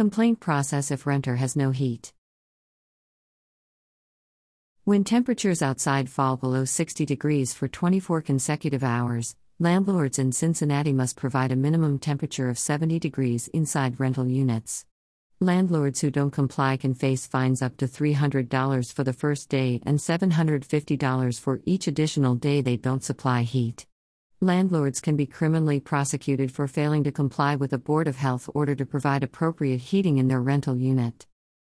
Complaint process if renter has no heat. When temperatures outside fall below 60 degrees for 24 consecutive hours, landlords in Cincinnati must provide a minimum temperature of 70 degrees inside rental units. Landlords who don't comply can face fines up to $300 for the first day and $750 for each additional day they don't supply heat. Landlords can be criminally prosecuted for failing to comply with a Board of Health order to provide appropriate heating in their rental unit.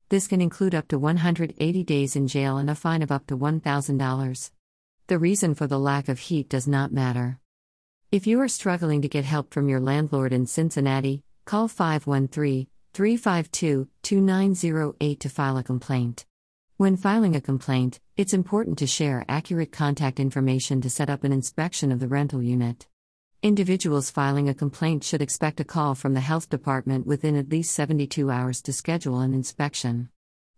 This can include up to 180 days in jail and a fine of up to $1,000. The reason for the lack of heat does not matter. If you are struggling to get help from your landlord in Cincinnati, call 513 352 2908 to file a complaint. When filing a complaint, it's important to share accurate contact information to set up an inspection of the rental unit. Individuals filing a complaint should expect a call from the health department within at least 72 hours to schedule an inspection.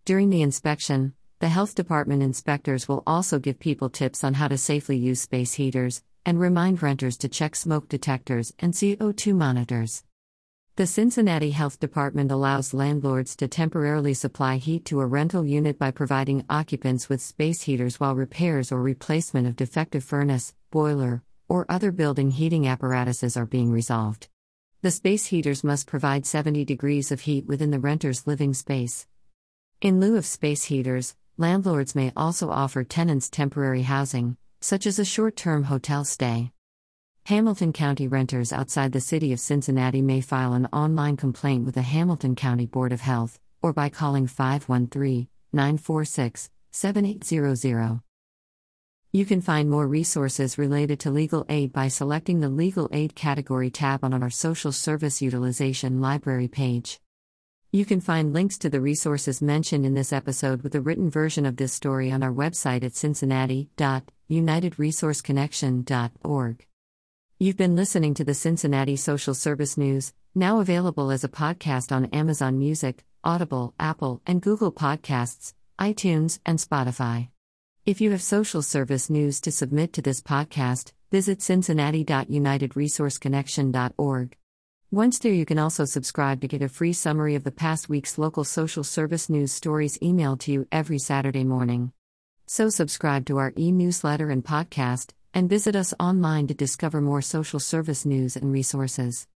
During the inspection, the health department inspectors will also give people tips on how to safely use space heaters and remind renters to check smoke detectors and CO2 monitors. The Cincinnati Health Department allows landlords to temporarily supply heat to a rental unit by providing occupants with space heaters while repairs or replacement of defective furnace, boiler, or other building heating apparatuses are being resolved. The space heaters must provide 70 degrees of heat within the renter's living space. In lieu of space heaters, landlords may also offer tenants temporary housing, such as a short term hotel stay. Hamilton County renters outside the city of Cincinnati may file an online complaint with the Hamilton County Board of Health, or by calling 513 946 7800. You can find more resources related to legal aid by selecting the Legal Aid category tab on our Social Service Utilization Library page. You can find links to the resources mentioned in this episode with a written version of this story on our website at cincinnati.unitedresourceconnection.org. You've been listening to the Cincinnati Social Service News, now available as a podcast on Amazon Music, Audible, Apple, and Google Podcasts, iTunes, and Spotify. If you have social service news to submit to this podcast, visit cincinnati.unitedresourceconnection.org. Once there, you can also subscribe to get a free summary of the past week's local social service news stories emailed to you every Saturday morning. So, subscribe to our e newsletter and podcast and visit us online to discover more social service news and resources.